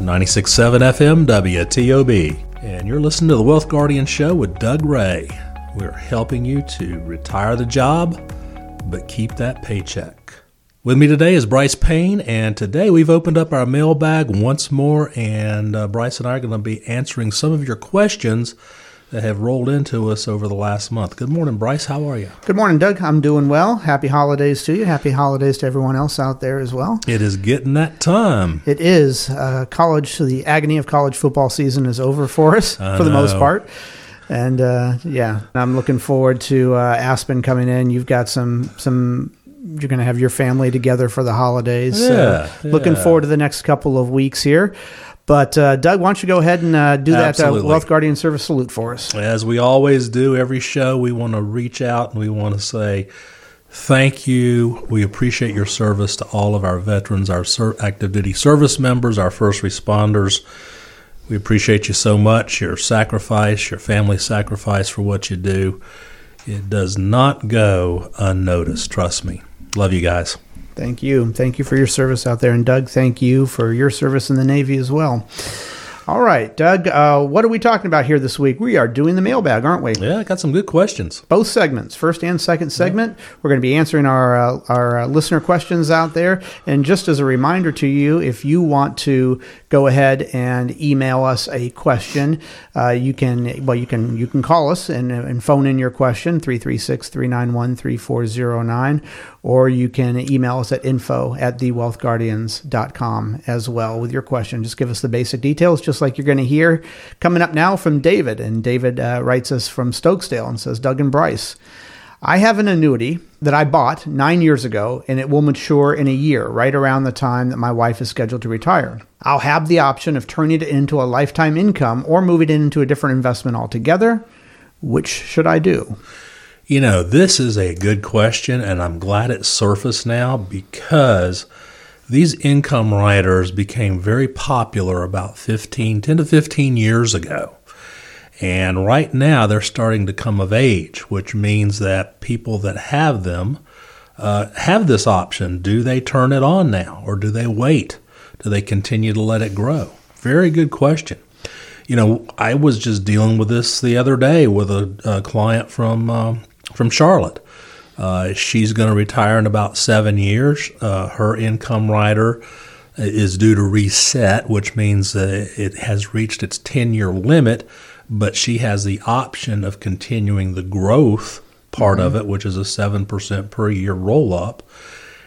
96.7 FM WTOB. And you're listening to the Wealth Guardian Show with Doug Ray. We're helping you to retire the job, but keep that paycheck. With me today is Bryce Payne, and today we've opened up our mailbag once more, and uh, Bryce and I are going to be answering some of your questions that have rolled into us over the last month. Good morning, Bryce. How are you? Good morning, Doug. I'm doing well. Happy holidays to you. Happy holidays to everyone else out there as well. It is getting that time. It is. Uh, college, the agony of college football season is over for us I for the most part. And uh, yeah, I'm looking forward to uh, Aspen coming in. You've got some some. You're going to have your family together for the holidays. Yeah, Looking yeah. forward to the next couple of weeks here. But uh, Doug, why don't you go ahead and uh, do that uh, Wealth Guardian Service salute for us? As we always do, every show, we want to reach out and we want to say thank you. We appreciate your service to all of our veterans, our ser- active duty service members, our first responders. We appreciate you so much, your sacrifice, your family sacrifice for what you do. It does not go unnoticed, trust me. Love you guys. Thank you. Thank you for your service out there. And Doug, thank you for your service in the Navy as well. All right, Doug, uh, what are we talking about here this week? We are doing the mailbag, aren't we? Yeah, I got some good questions. Both segments, first and second segment. We're going to be answering our uh, our uh, listener questions out there. And just as a reminder to you, if you want to go ahead and email us a question, uh, you can well you can you can call us and, and phone in your question 336-391-3409 or you can email us at info at thewealthguardians.com as well with your question. Just give us the basic details, just like you're going to hear coming up now from David. And David uh, writes us from Stokesdale and says, Doug and Bryce, I have an annuity that I bought nine years ago, and it will mature in a year, right around the time that my wife is scheduled to retire. I'll have the option of turning it into a lifetime income or moving it into a different investment altogether. Which should I do? You know, this is a good question, and I'm glad it surfaced now because these income riders became very popular about 15, 10 to 15 years ago. And right now, they're starting to come of age, which means that people that have them uh, have this option. Do they turn it on now, or do they wait? Do they continue to let it grow? Very good question. You know, I was just dealing with this the other day with a, a client from um, from Charlotte. Uh, she's going to retire in about seven years. Uh, her income rider is due to reset, which means uh, it has reached its 10 year limit, but she has the option of continuing the growth part of it, which is a 7% per year roll up.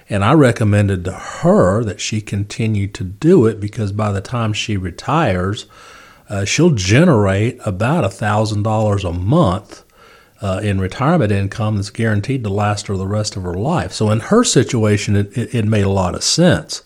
And I recommended to her that she continue to do it because by the time she retires, uh, she'll generate about $1,000 a month uh, in retirement income that's guaranteed to last her the rest of her life. So in her situation, it, it, it made a lot of sense.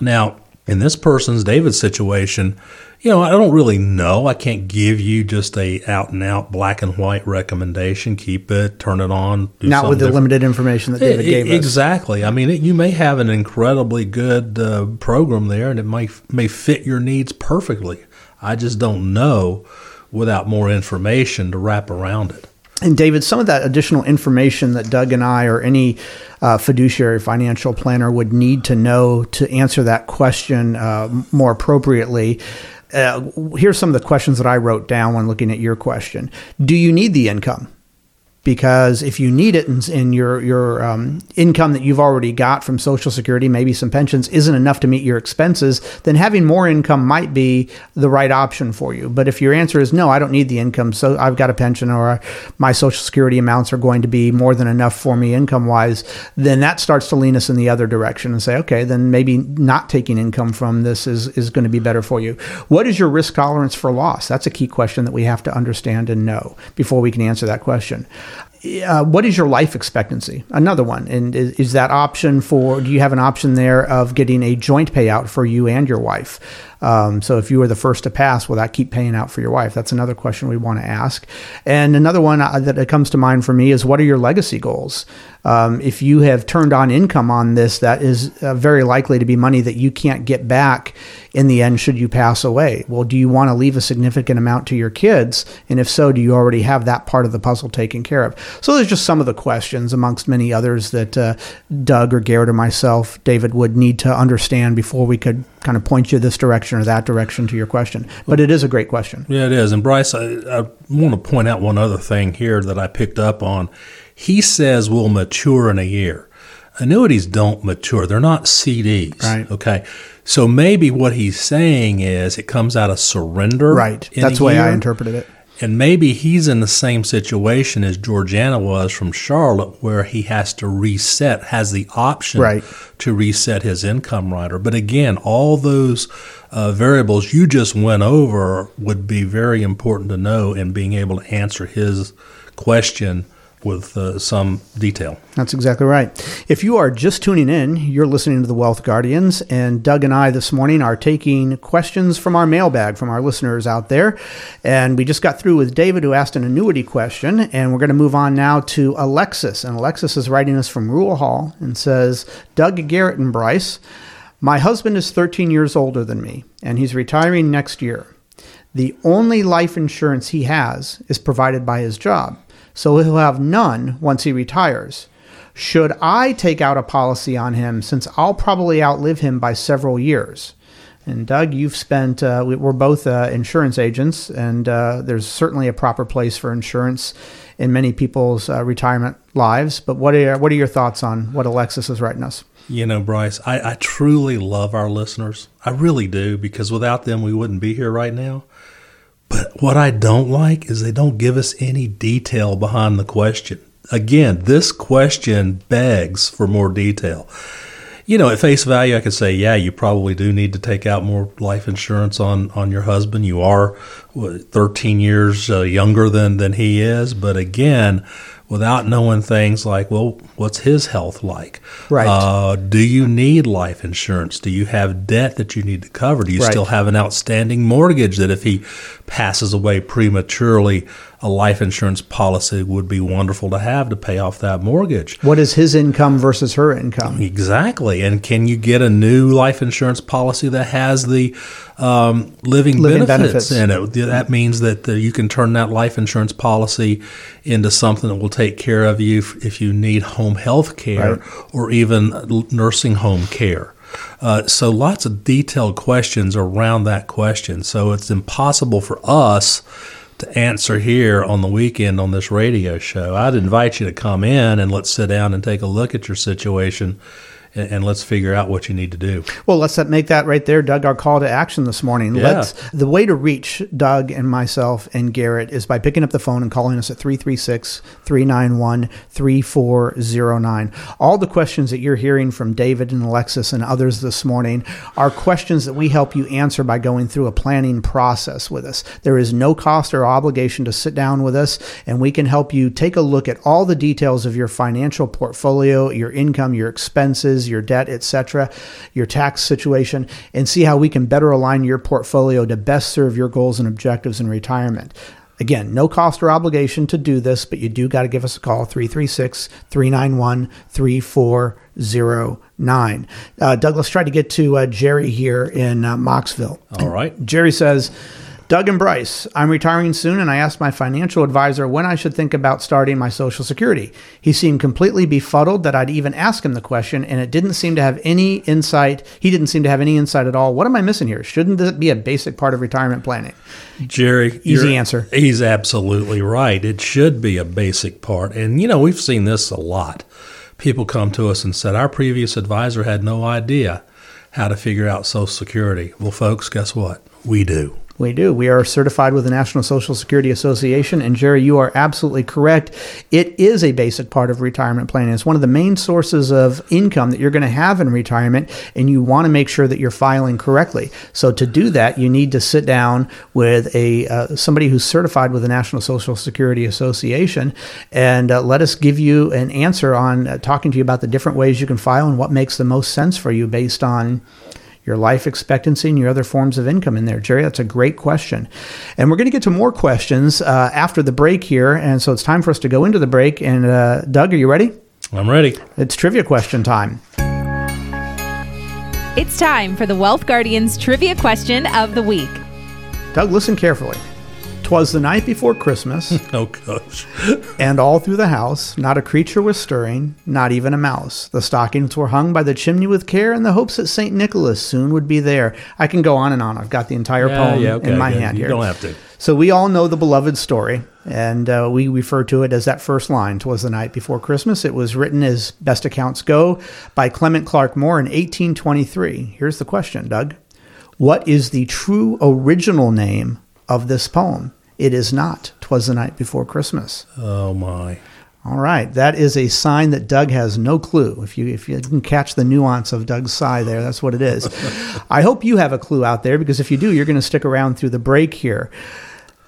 Now, in this person's David's situation, you know, I don't really know. I can't give you just a out and out black and white recommendation. Keep it, turn it on. Do Not with the different. limited information that David E- gave us. Exactly. I mean, it, you may have an incredibly good uh, program there, and it may may fit your needs perfectly. I just don't know without more information to wrap around it. And David, some of that additional information that Doug and I or any uh, fiduciary financial planner would need to know to answer that question uh, more appropriately. Uh, here's some of the questions that I wrote down when looking at your question. Do you need the income? Because if you need it in, in your your um, income that you've already got from Social Security, maybe some pensions, isn't enough to meet your expenses, then having more income might be the right option for you. But if your answer is no, I don't need the income, so I've got a pension or my Social Security amounts are going to be more than enough for me income wise, then that starts to lean us in the other direction and say, okay, then maybe not taking income from this is, is going to be better for you. What is your risk tolerance for loss? That's a key question that we have to understand and know before we can answer that question. Uh, what is your life expectancy? Another one. And is, is that option for, do you have an option there of getting a joint payout for you and your wife? Um, so if you were the first to pass, will that keep paying out for your wife? That's another question we want to ask. And another one uh, that comes to mind for me is what are your legacy goals? Um, if you have turned on income on this, that is uh, very likely to be money that you can't get back in the end should you pass away. Well, do you want to leave a significant amount to your kids? And if so, do you already have that part of the puzzle taken care of? So there's just some of the questions amongst many others that uh, Doug or Garrett or myself, David, would need to understand before we could kind of point you this direction or that direction to your question. But it is a great question. Yeah, it is. And Bryce, I, I want to point out one other thing here that I picked up on. He says will mature in a year. Annuities don't mature. They're not CDs. Right. Okay. So maybe what he's saying is it comes out of surrender. Right. That's the way I interpreted it. And maybe he's in the same situation as Georgiana was from Charlotte, where he has to reset, has the option Right. to reset his income rider. But again, all those uh, variables you just went over would be very important to know in being able to answer his question with uh, some detail. That's exactly right. If you are just tuning in, you're listening to the Wealth Guardians, and Doug and I this morning are taking questions from our mailbag from our listeners out there. And we just got through with David, who asked an annuity question, and we're going to move on now to Alexis. And Alexis is writing us from Rural Hall and says, Doug, Garrett, and Bryce, my husband is 13 years older than me, and he's retiring next year. The only life insurance he has is provided by his job, so he'll have none once he retires. Should I take out a policy on him since I'll probably outlive him by several years? And Doug, you've spent, uh, we- we're both uh, insurance agents, and uh, there's certainly a proper place for insurance in many people's uh, retirement lives. But what are, what are your thoughts on what Alexis is writing us? You know, Bryce, I, I truly love our listeners. I really do, because without them, we wouldn't be here right now. But what I don't like is they don't give us any detail behind the question. Again, this question begs for more detail. You know, at face value, I could say, yeah, you probably do need to take out more life insurance on, on your husband. You are 13 years uh, younger than, than he is. But again, without knowing things like, well, what's his health like? Right. Uh, do you need life insurance? Do you have debt that you need to cover? Do you Right. still have an outstanding mortgage that if he passes away prematurely, a life insurance policy would be wonderful to have to pay off that mortgage? What is his income versus her income? Exactly. And can you get a new life insurance policy that has the um, living, Living benefits, benefits. in it? That means that uh, you can turn that life insurance policy into something that will take care of you if, if you need home health care Right. or even nursing home care. Uh, so lots of detailed questions around that question. So it's impossible for us to answer here on the weekend on this radio show. I'd invite you to come in and let's sit down and take a look at your situation and, and let's figure out what you need to do. Well, let's uh, make that right there, Doug, our call to action this morning. Yeah. Let's the way to reach Doug and myself and Garrett is by picking up the phone and calling us at 336-391-3409. All the questions that you're hearing from David and Alexis and others this morning are questions that we help you answer by going through a planning process with us. There is no cost or obligation to sit down with us and we can help you take a look at all the details of your financial portfolio, your income, your expenses, your debt, etc., your tax situation, and see how we can better align your portfolio to best serve your goals and objectives in retirement. Again, no cost or obligation to do this, but you do got to give us a call 336 391 3409. Uh, Doug, try to get to uh, Jerry here in uh, Mocksville. All right. Jerry says, Doug and Bryce, I'm retiring soon, and I asked my financial advisor when I should think about starting my Social Security. He seemed completely befuddled that I'd even ask him the question, and it didn't seem to have any insight. He didn't seem to have any insight at all. What am I missing here? Shouldn't this be a basic part of retirement planning? Jerry, Easy answer. He's absolutely right. It should be a basic part. And, you know, we've seen this a lot. People come to us and said, Our previous advisor had no idea how to figure out Social Security. Well, folks, guess what? We do. We do. We are certified with the National Social Security Association. And Jerry, you are absolutely correct. It is a basic part of retirement planning. It's one of the main sources of income that you're going to have in retirement, and you want to make sure that you're filing correctly. So to do that, you need to sit down with a uh, somebody who's certified with the National Social Security Association, and uh, let us give you an answer on uh, talking to you about the different ways you can file and what makes the most sense for you based on your life expectancy and your other forms of income in there. Jerry, that's a great question. And we're going to get to more questions uh, after the break here. And so it's time for us to go into the break. And uh, Doug, are you ready? I'm ready. It's trivia question time. It's time for the Wealth Guardians trivia question of the week. Doug, listen carefully. 'Twas the night before Christmas, Oh gosh. and all through the house not a creature was stirring, not even a mouse. The stockings were hung by the chimney with care in the hopes that St. Nicholas soon would be there. I can go on and on. I've got the entire poem in my good. hand You here. don't have to. So we all know the beloved story, and uh, we refer to it as that first line. "Twas the night before Christmas." It was written, as best accounts go, by Clement Clarke Moore in 1823. Here's the question, Doug: What is the true original name of this poem? It is not "Twas the night before Christmas." Oh my. All right, that is a sign that Doug has no clue. If you if you can catch the nuance of Doug's sigh there, that's what it is. I hope you have a clue out there because if you do, you're going to stick around through the break here.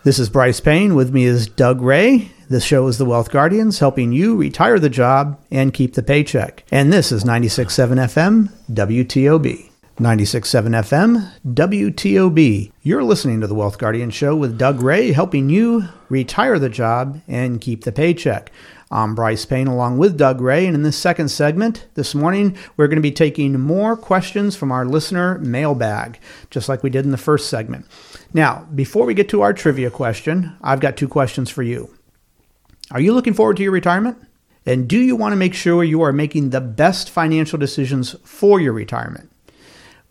This is Bryce Payne. With me is Doug Ray. This show is The Wealth Guardians, helping you retire the job and keep the paycheck. And this is 96.7 FM WTOB. 96.7 FM WTOB. You're listening to The Wealth Guardian Show with Doug Ray, helping you retire the job and keep the paycheck. I'm Bryce Payne along with Doug Ray, and in this second segment this morning, we're going to be taking more questions from our listener mailbag, just like we did in the first segment. Now, before we get to our trivia question, I've got two questions for you. Are you looking forward to your retirement? And do you want to make sure you are making the best financial decisions for your retirement?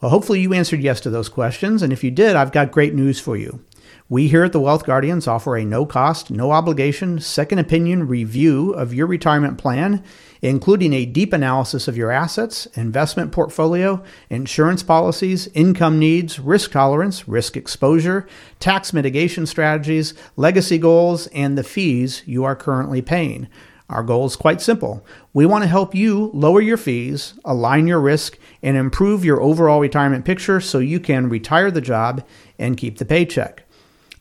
Well, hopefully you answered yes to those questions, and if you did, I've got great news for you. We here at the Wealth Guardians offer a no cost, no obligation, second opinion review of your retirement plan, including a deep analysis of your assets, investment portfolio, insurance policies, income needs, risk tolerance, risk exposure, tax mitigation strategies, legacy goals, and the fees you are currently paying. Our goal is quite simple. We want to help you lower your fees, align your risk, and improve your overall retirement picture so you can retire the job and keep the paycheck.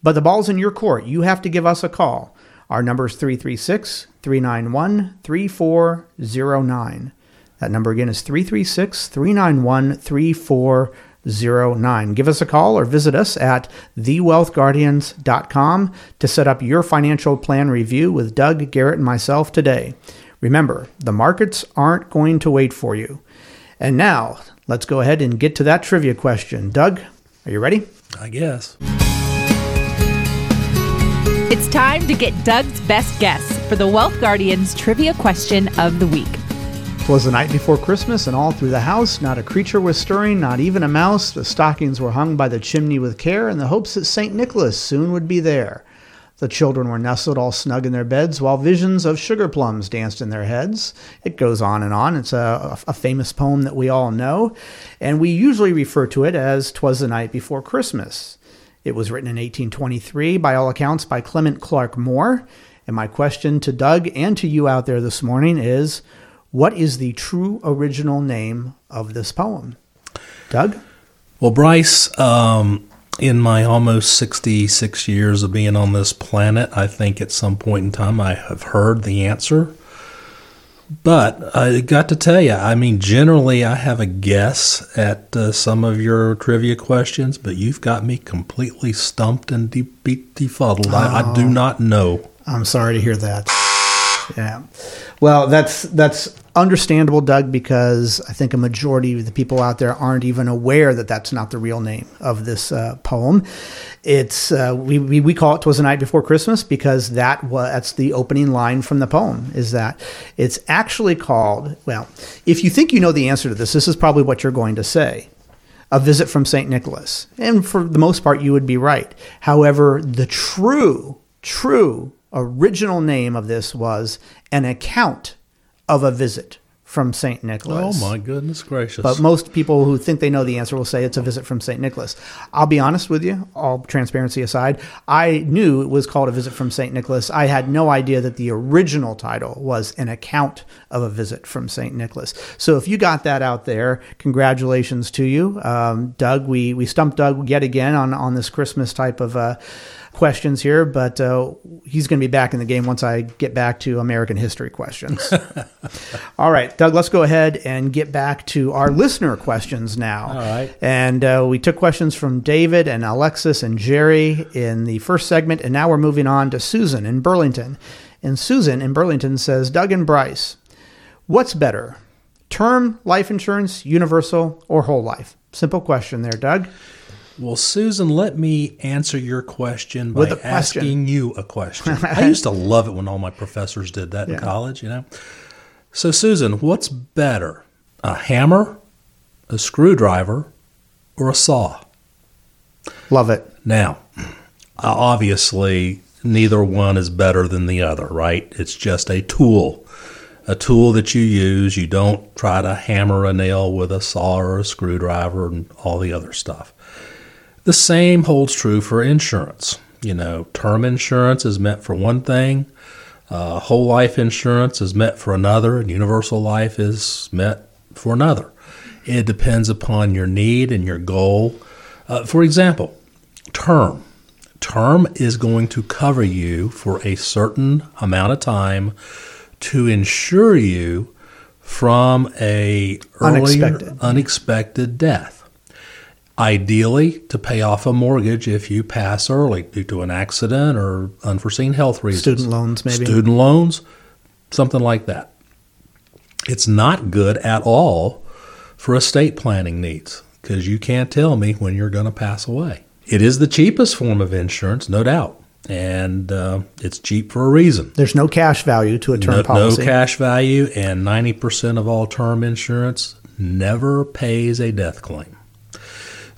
But the ball's in your court. You have to give us a call. Our number is 336 391 3409. That number again is 336 391 3409. Give us a call or visit us at thewealthguardians.com to set up your financial plan review with Doug, Garrett, and myself today. Remember, the markets aren't going to wait for you. And now, let's go ahead and get to that trivia question. Doug, are you ready? I guess. It's time to get Doug's best guess for the Wealth Guardians trivia question of the week. Twas the night before Christmas, and all through the house not a creature was stirring, not even a mouse. The stockings were hung by the chimney with care, in the hopes that St. Nicholas soon would be there. The children were nestled all snug in their beds, while visions of sugar plums danced in their heads. It goes on and on. It's a, a famous poem that we all know, and we usually refer to it as Twas the Night Before Christmas. It was written in 1823, by all accounts, by Clement Clarke Moore. And my question to Doug and to you out there this morning is what is the true original name of this poem? Doug? Well, Bryce, um, in my almost 66 years of being on this planet, I think at some point in time I have heard the answer. But I got to tell you, I mean, generally I have a guess at uh, some of your trivia questions, but you've got me completely stumped and de- be- befuddled. I, I do not know. I'm sorry to hear that. Yeah. Well, that's that's understandable, Doug, because I think a majority of the people out there aren't even aware that that's not the real name of this uh, poem. It's uh, we, we we call it "Twas the Night Before Christmas" because that was that's the opening line from the poem. Is that it's actually called? Well, if you think you know the answer to this, this is probably what you're going to say a visit from St. Nicholas. And for the most part, you would be right. However, the true, true original name of this was an account of a visit from St. Nicholas. Oh, my goodness gracious. But most people who think they know the answer will say it's a visit from St. Nicholas. I'll be honest with you, all transparency aside, I knew it was called a visit from St. Nicholas. I had no idea that the original title was an account of a visit from St. Nicholas. So if you got that out there, congratulations to you. Um, Doug, we, we stumped Doug yet again on, on this Christmas type of uh, questions here, but uh, he's going to be back in the game once I get back to American history questions. All right, Doug, let's go ahead and get back to our listener questions now. All right. And uh, we took questions from David and Alexis and Jerry in the first segment, and now we're moving on to Susan in Burlington. And Susan in Burlington says, Doug and Bryce, what's better, term life insurance, universal, or whole life? Simple question there, Doug. Well, Susan, let me answer your question by With question. asking you a question. I used to love it when all my professors did that in college, you know. So, Susan, what's better, a hammer, a screwdriver, or a saw? Love it. Now, obviously, neither one is better than the other, right? It's just a tool, a tool that you use. You don't try to hammer a nail with a saw or a screwdriver and all the other stuff. The same holds true for insurance. You know, term insurance is meant for one thing, uh, whole life insurance is meant for another, and universal life is meant for another. It depends upon your need and your goal. Uh, for example, term. Term is going to cover you for a certain amount of time to insure you from a early Unexpected. unexpected death. Ideally, to pay off a mortgage if you pass early due to an accident or unforeseen health reasons. Student loans, maybe. Student loans, something like that. It's not good at all for estate planning needs because you can't tell me when you're going to pass away. It is the cheapest form of insurance, no doubt, and uh, it's cheap for a reason. There's no cash value to a term No, no cash value, and 90% of all term insurance never pays a death claim.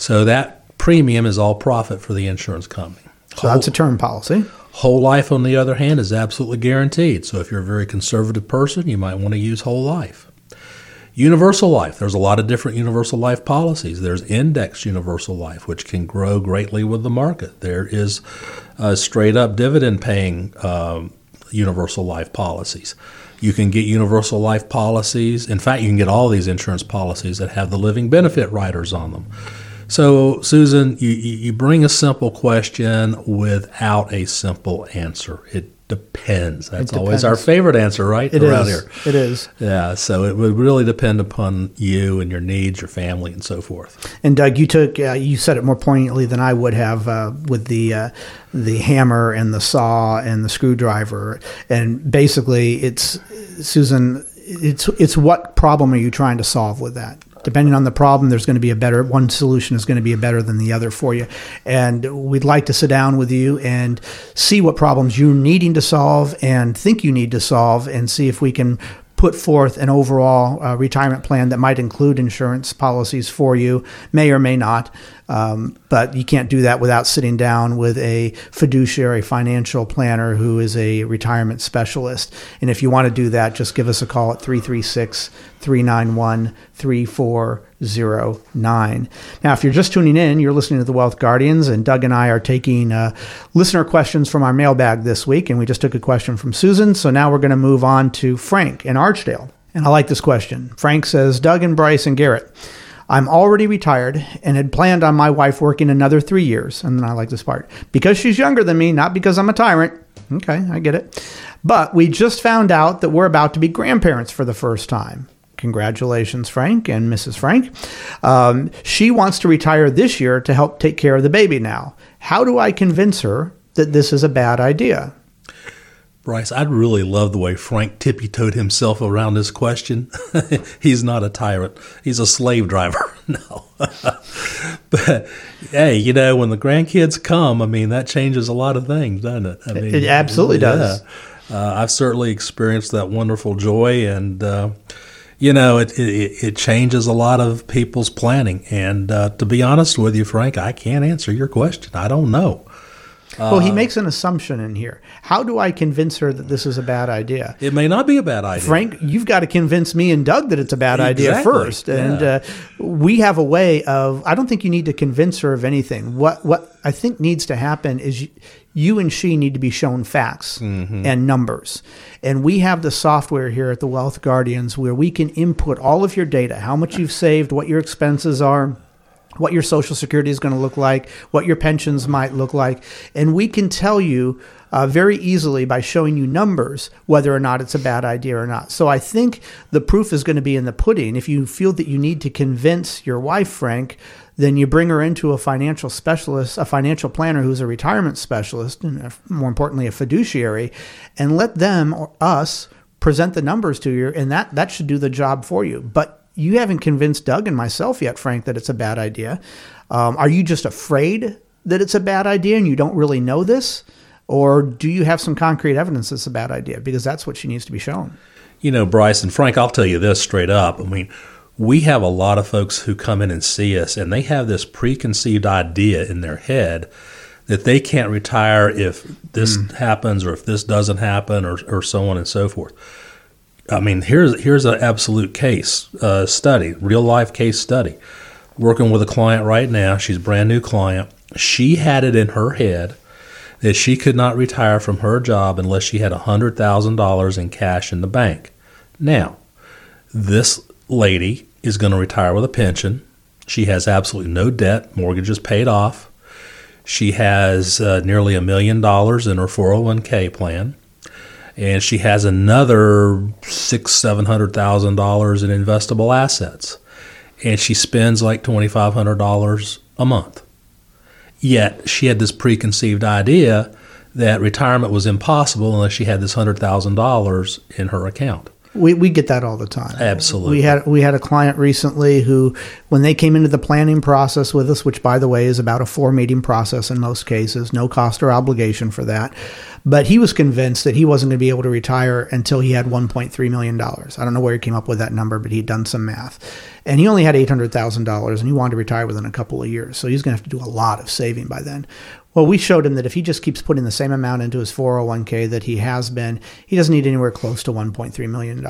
So that premium is all profit for the insurance company. So that's a term policy. Whole life, on the other hand, is absolutely guaranteed. So if you're a very conservative person, you might want to use whole life. Universal life, there's a lot of different universal life policies. There's indexed universal life, which can grow greatly with the market. There is uh, straight up dividend paying um, universal life policies. You can get universal life policies. In fact, you can get all these insurance policies that have the living benefit riders on them. So, Susan, you, you bring a simple question without a simple answer. It depends. That's It always our favorite answer, right? It Around is. here. It is. Yeah, so it would really depend upon you and your needs, your family, and so forth. And Doug, you took uh, you said it more poignantly than I would have uh, with the uh, the hammer and the saw and the screwdriver. And basically, it's Susan. It's it's what problem are you trying to solve with that? Depending on the problem, there's going to be a better one solution is going to be a better than the other for you. And we'd like to sit down with you and see what problems you're needing to solve and think you need to solve, and see if we can put forth an overall uh, retirement plan that might include insurance policies for you, may or may not. Um, but you can't do that without sitting down with a fiduciary financial planner who is a retirement specialist. And if you want to do that, just give us a call at 336 391 3409. Now, if you're just tuning in, you're listening to the Wealth Guardians, and Doug and I are taking uh, listener questions from our mailbag this week. And we just took a question from Susan. So now we're going to move on to Frank in Archdale. And I like this question. Frank says Doug and Bryce and Garrett. I'm already retired and had planned on my wife working another three years. And then I like this part because she's younger than me, not because I'm a tyrant. Okay, I get it. But we just found out that we're about to be grandparents for the first time. Congratulations, Frank and Mrs. Frank. Um, she wants to retire this year to help take care of the baby now. How do I convince her that this is a bad idea? Bryce, I'd really love the way Frank tippy toed himself around this question. He's not a tyrant, he's a slave driver. no. but hey, you know, when the grandkids come, I mean, that changes a lot of things, doesn't it? I mean, It absolutely does. Uh, I've certainly experienced that wonderful joy, and uh, you know, it, it it changes a lot of people's planning. And uh, to be honest with you, Frank, I can't answer your question. I don't know. well, he makes an assumption in here. How do I convince her that this is a bad idea? It may not be a bad idea. Frank, you've got to convince me and Doug that it's a bad idea first. And yeah. uh, we have a way of, I don't think you need to convince her of anything. What, what I think needs to happen is you, you and she need to be shown facts Mm-hmm. and numbers. And we have the software here at the Wealth Guardians where we can input all of your data, how much you've saved, what your expenses are what your social security is going to look like, what your pensions might look like. And we can tell you uh, very easily by showing you numbers whether or not it's a bad idea or not. So I think the proof is going to be in the pudding. If you feel that you need to convince your wife, Frank, then you bring her into a financial specialist, a financial planner who's a retirement specialist, and more importantly, a fiduciary, and let them or us present the numbers to you, and that that should do the job for you. But you haven't convinced Doug and myself yet, Frank, that it's a bad idea. Um, are you just afraid that it's a bad idea and you don't really know this? Or do you have some concrete evidence it's a bad idea? Because that's what she needs to be shown. You know, Bryce and Frank, I'll tell you this straight up. I mean, we have a lot of folks who come in and see us, and they have this preconceived idea in their head that they can't retire if this mm. happens or if this doesn't happen or, or so on and so forth. I mean, here's here's an absolute case uh, study, real life case study. Working with a client right now. She's a brand new client. She had it in her head that she could not retire from her job unless she had $100,000 in cash in the bank. Now, this lady is going to retire with a pension. She has absolutely no debt, mortgage is paid off. She has uh, nearly a million dollars in her 401k plan, and she has another six, seven hundred thousand dollars in investable assets, and she spends like twenty five hundred dollars a month. Yet she had this preconceived idea that retirement was impossible unless she had this hundred thousand dollars in her account. We, we get that all the time. Absolutely. We had we had a client recently who, when they came into the planning process with us, which by the way is about a four meeting process in most cases, no cost or obligation for that, but he was convinced that he wasn't going to be able to retire until he had 1.3 million dollars. I don't know where he came up with that number, but he'd done some math, and he only had 800 thousand dollars, and he wanted to retire within a couple of years. So he's going to have to do a lot of saving by then. Well, we showed him that if he just keeps putting the same amount into his 401k that he has been, he doesn't need anywhere close to $1.3 million.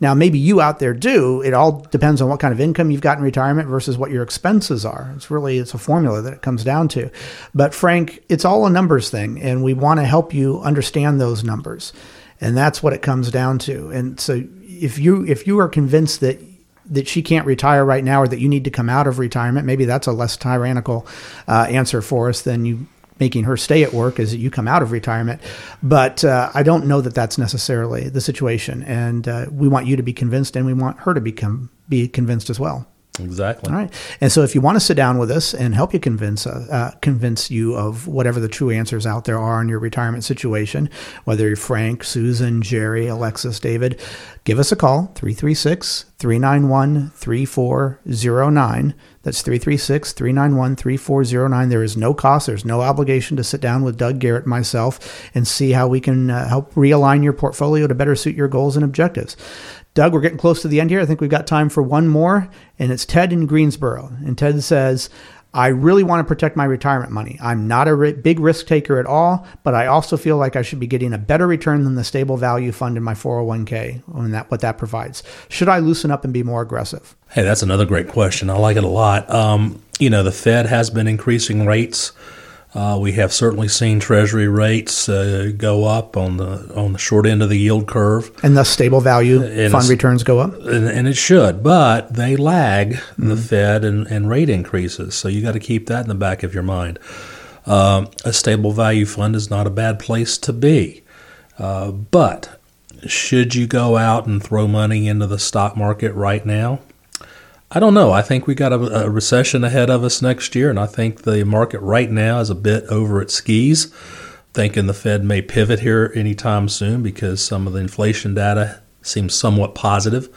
Now, maybe you out there do. It all depends on what kind of income you've got in retirement versus what your expenses are. It's really, it's a formula that it comes down to. But Frank, it's all a numbers thing, and we want to help you understand those numbers. And that's what it comes down to. And so if you, if you are convinced that that she can't retire right now or that you need to come out of retirement. Maybe that's a less tyrannical uh, answer for us than you making her stay at work as you come out of retirement. But uh, I don't know that that's necessarily the situation. And uh, we want you to be convinced, and we want her to become be convinced as well. Exactly. All right. And so, if you want to sit down with us and help you convince uh, uh, convince you of whatever the true answers out there are in your retirement situation, whether you're Frank, Susan, Jerry, Alexis, David, give us a call 336 391 3409. That's 336 391 3409. There is no cost, there's no obligation to sit down with Doug Garrett myself and see how we can uh, help realign your portfolio to better suit your goals and objectives. Doug, we're getting close to the end here. I think we've got time for one more, and it's Ted in Greensboro. And Ted says, I really want to protect my retirement money. I'm not a big risk taker at all, but I also feel like I should be getting a better return than the stable value fund in my 401k and that what that provides. Should I loosen up and be more aggressive? Hey, that's another great question. I like it a lot. Um, you know, the Fed has been increasing rates uh, we have certainly seen Treasury rates uh, go up on the on the short end of the yield curve, and thus stable value and fund returns go up. And, and, it should, but they lag mm-hmm. the Fed and, and, rate increases. So you got to keep that in the back of your mind. Um, a stable value fund is not a bad place to be, uh, but should you go out and throw money into the stock market right now? I don't know. I think we got a, a, recession ahead of us next year, and I think the market right now is a bit over its skis. Thinking the Fed may pivot here anytime soon because some of the inflation data seems somewhat positive.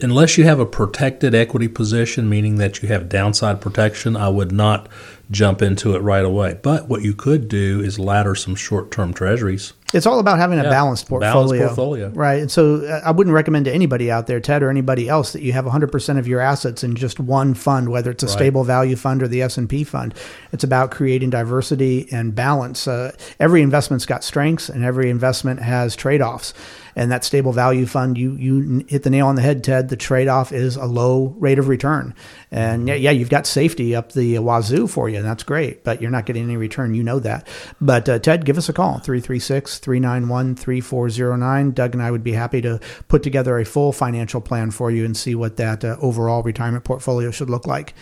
Unless you have a protected equity position, meaning that you have downside protection, I would not jump into it right away. But what you could do is ladder some short term treasuries. It's all about having a balanced portfolio. Balanced portfolio. Right. And so uh, I wouldn't recommend to anybody out there, Ted or anybody else, that you have 100% of your assets in just one fund, whether it's a right. stable value fund or the S&P fund. It's about creating diversity and balance. Uh, every investment's got strengths and every investment has trade-offs and that stable value fund, you you hit the nail on the head, Ted. The trade off is a low rate of return, and yeah, yeah, you've got safety up the wazoo for you, and that's great. But you're not getting any return, you know that. But uh, Ted, give us a call 336 391 3409. Doug and I would be happy to put together a full financial plan for you and see what that uh, overall retirement portfolio should look like.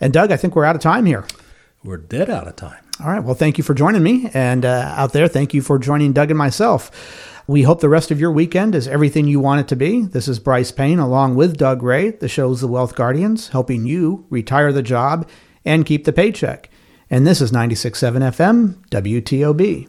And Doug, I think we're out of time here. We're dead out of time. All right. Well, thank you for joining me. And uh, out there, thank you for joining Doug and myself. We hope the rest of your weekend is everything you want it to be. This is Bryce Payne along with Doug Ray, the show's The Wealth Guardians, helping you retire the job and keep the paycheck. And this is 96.7 FM, WTOB.